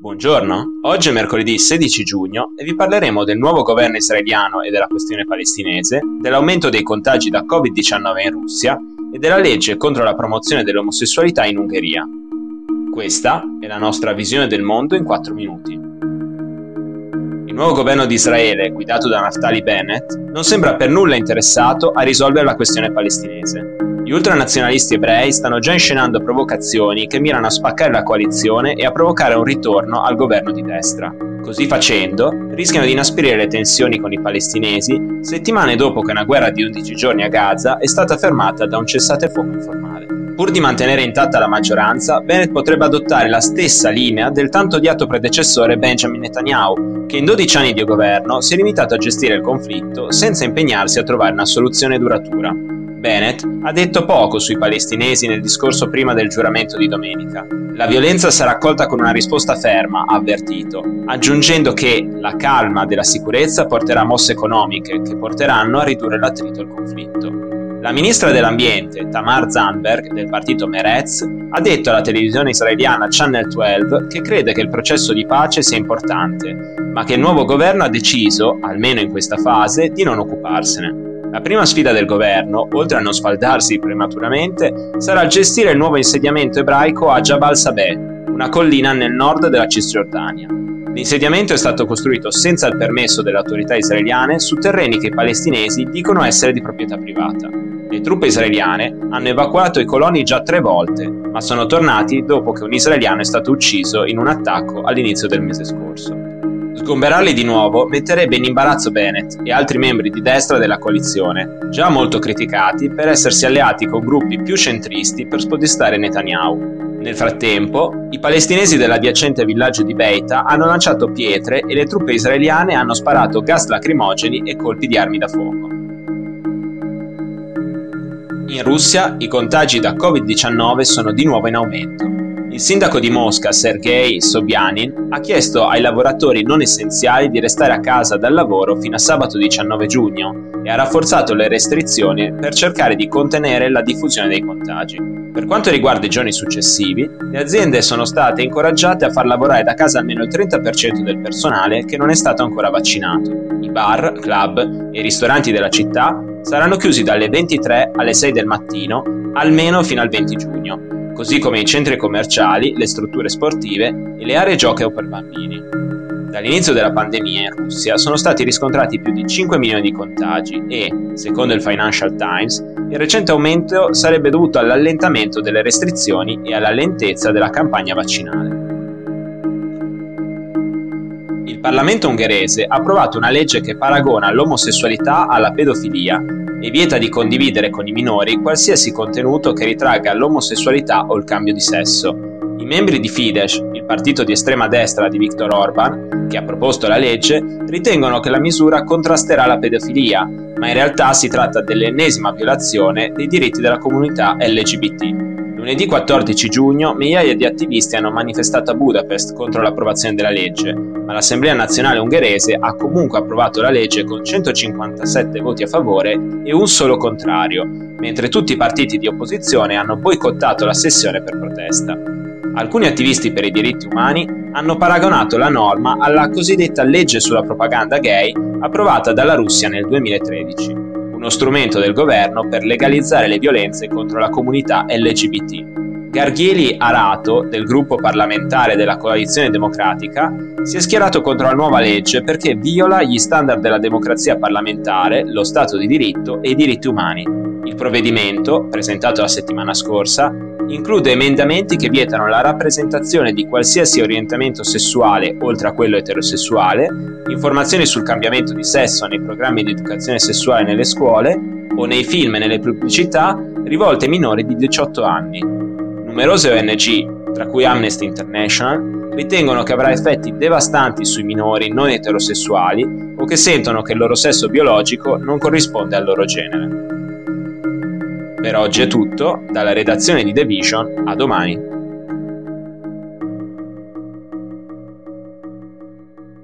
Buongiorno, oggi è mercoledì 16 giugno e vi parleremo del nuovo governo israeliano e della questione palestinese, dell'aumento dei contagi da Covid-19 in Russia e della legge contro la promozione dell'omosessualità in Ungheria. Questa è la nostra visione del mondo in 4 minuti. Il nuovo governo di Israele, guidato da Naftali Bennett, non sembra per nulla interessato a risolvere la questione palestinese. Gli ultranazionalisti ebrei stanno già inscenando provocazioni che mirano a spaccare la coalizione e a provocare un ritorno al governo di destra. Così facendo, rischiano di inasprire le tensioni con i palestinesi settimane dopo che una guerra di 11 giorni a Gaza è stata fermata da un cessate fuoco informale. Pur di mantenere intatta la maggioranza, Bennett potrebbe adottare la stessa linea del tanto odiato predecessore Benjamin Netanyahu, che in 12 anni di governo si è limitato a gestire il conflitto senza impegnarsi a trovare una soluzione duratura. Bennett ha detto poco sui palestinesi nel discorso prima del giuramento di domenica. La violenza sarà accolta con una risposta ferma, ha avvertito, aggiungendo che la calma della sicurezza porterà mosse economiche che porteranno a ridurre l'attrito il conflitto. La ministra dell'ambiente, Tamar Zandberg, del partito Meretz, ha detto alla televisione israeliana Channel 12 che crede che il processo di pace sia importante, ma che il nuovo governo ha deciso, almeno in questa fase, di non occuparsene. La prima sfida del governo, oltre a non sfaldarsi prematuramente, sarà gestire il nuovo insediamento ebraico a Jabal Sabeh, una collina nel nord della Cisgiordania. L'insediamento è stato costruito senza il permesso delle autorità israeliane su terreni che i palestinesi dicono essere di proprietà privata. Le truppe israeliane hanno evacuato i coloni già tre volte, ma sono tornati dopo che un israeliano è stato ucciso in un attacco all'inizio del mese scorso. Sgomberarli di nuovo metterebbe in imbarazzo Bennett e altri membri di destra della coalizione, già molto criticati per essersi alleati con gruppi più centristi per spodestare Netanyahu. Nel frattempo, i palestinesi dell'adiacente villaggio di Beita hanno lanciato pietre e le truppe israeliane hanno sparato gas lacrimogeni e colpi di armi da fuoco. In Russia i contagi da Covid-19 sono di nuovo in aumento. Il sindaco di Mosca, Sergei Sobyanin, ha chiesto ai lavoratori non essenziali di restare a casa dal lavoro fino a sabato 19 giugno e ha rafforzato le restrizioni per cercare di contenere la diffusione dei contagi. Per quanto riguarda i giorni successivi, le aziende sono state incoraggiate a far lavorare da casa almeno il 30% del personale che non è stato ancora vaccinato. I bar, club e ristoranti della città saranno chiusi dalle 23 alle 6 del mattino almeno fino al 20 giugno così come i centri commerciali, le strutture sportive e le aree gioco per bambini. Dall'inizio della pandemia in Russia sono stati riscontrati più di 5 milioni di contagi e, secondo il Financial Times, il recente aumento sarebbe dovuto all'allentamento delle restrizioni e alla lentezza della campagna vaccinale. Il Parlamento ungherese ha approvato una legge che paragona l'omosessualità alla pedofilia e vieta di condividere con i minori qualsiasi contenuto che ritragga l'omosessualità o il cambio di sesso. I membri di Fidesz, il partito di estrema destra di Viktor Orban, che ha proposto la legge, ritengono che la misura contrasterà la pedofilia, ma in realtà si tratta dell'ennesima violazione dei diritti della comunità LGBT. Lunedì 14 giugno migliaia di attivisti hanno manifestato a Budapest contro l'approvazione della legge, ma l'Assemblea nazionale ungherese ha comunque approvato la legge con 157 voti a favore e un solo contrario, mentre tutti i partiti di opposizione hanno boicottato la sessione per protesta. Alcuni attivisti per i diritti umani hanno paragonato la norma alla cosiddetta legge sulla propaganda gay approvata dalla Russia nel 2013 uno strumento del governo per legalizzare le violenze contro la comunità LGBT. Gargieli Arato, del gruppo parlamentare della Coalizione Democratica, si è schierato contro la nuova legge perché viola gli standard della democrazia parlamentare, lo Stato di diritto e i diritti umani. Il provvedimento, presentato la settimana scorsa, include emendamenti che vietano la rappresentazione di qualsiasi orientamento sessuale oltre a quello eterosessuale, informazioni sul cambiamento di sesso nei programmi di educazione sessuale nelle scuole o nei film e nelle pubblicità rivolte ai minori di 18 anni. Numerose ONG, tra cui Amnesty International, ritengono che avrà effetti devastanti sui minori non eterosessuali o che sentono che il loro sesso biologico non corrisponde al loro genere. Per oggi è tutto, dalla redazione di The Vision, a domani.